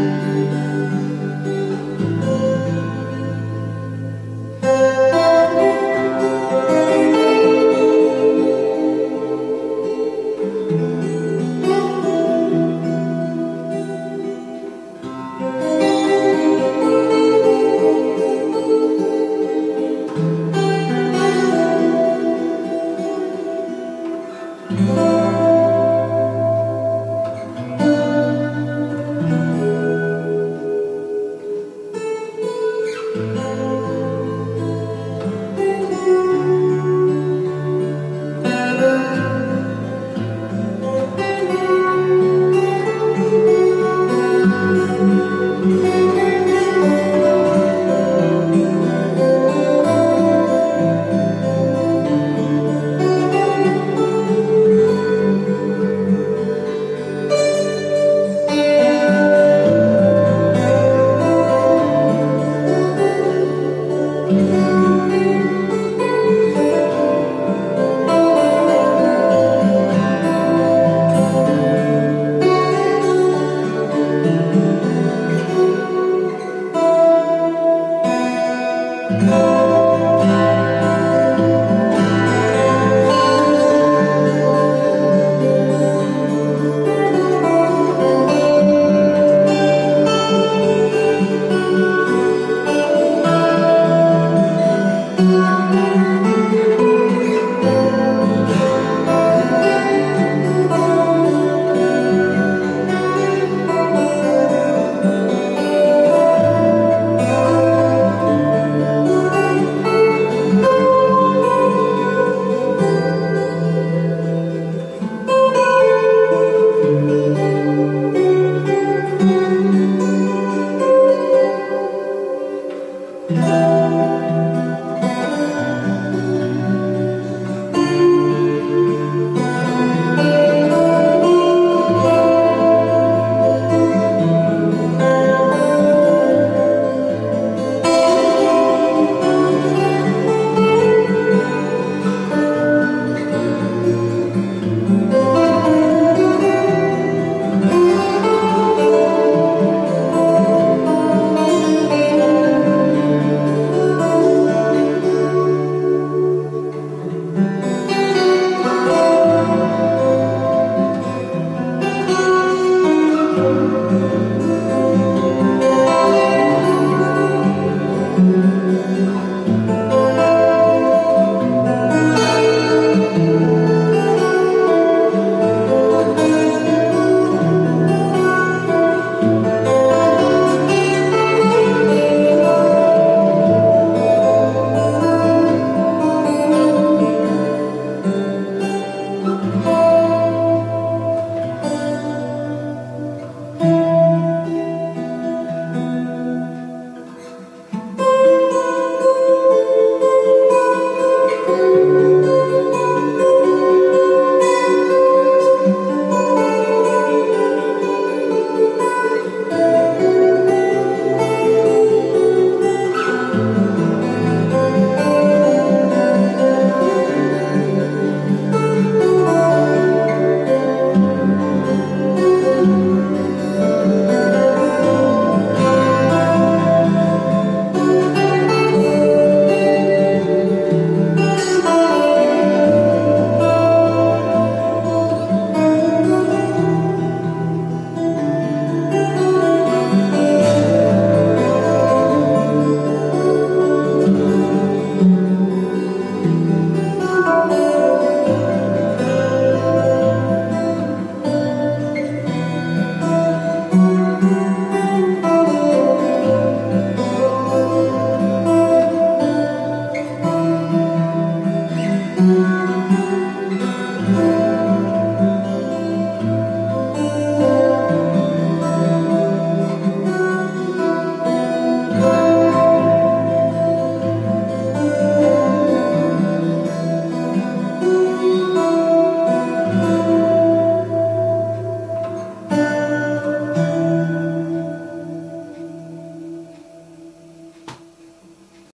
you.